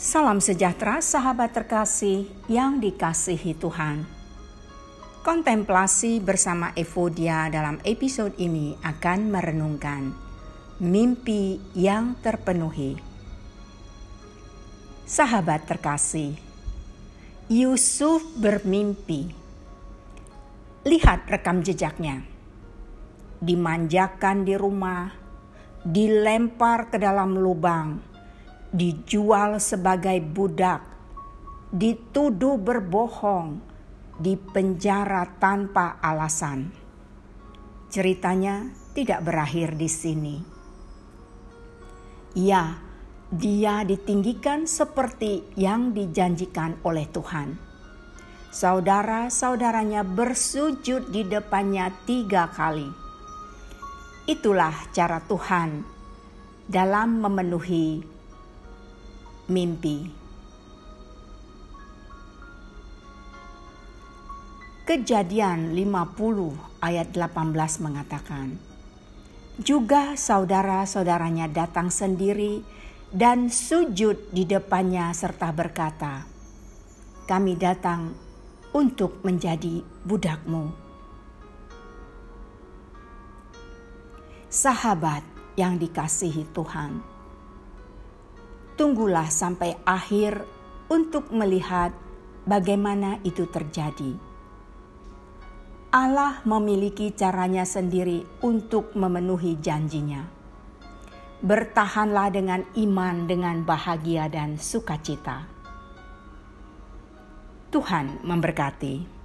Salam sejahtera sahabat terkasih yang dikasihi Tuhan. Kontemplasi bersama Evodia dalam episode ini akan merenungkan mimpi yang terpenuhi. Sahabat terkasih, Yusuf bermimpi. Lihat rekam jejaknya. Dimanjakan di rumah, dilempar ke dalam lubang, dijual sebagai budak, dituduh berbohong, dipenjara tanpa alasan. Ceritanya tidak berakhir di sini. Ya, dia ditinggikan seperti yang dijanjikan oleh Tuhan. Saudara-saudaranya bersujud di depannya tiga kali. Itulah cara Tuhan dalam memenuhi mimpi. Kejadian 50 ayat 18 mengatakan, Juga saudara-saudaranya datang sendiri dan sujud di depannya serta berkata, Kami datang untuk menjadi budakmu. Sahabat yang dikasihi Tuhan, tunggulah sampai akhir untuk melihat bagaimana itu terjadi. Allah memiliki caranya sendiri untuk memenuhi janjinya. Bertahanlah dengan iman, dengan bahagia dan sukacita. Tuhan memberkati.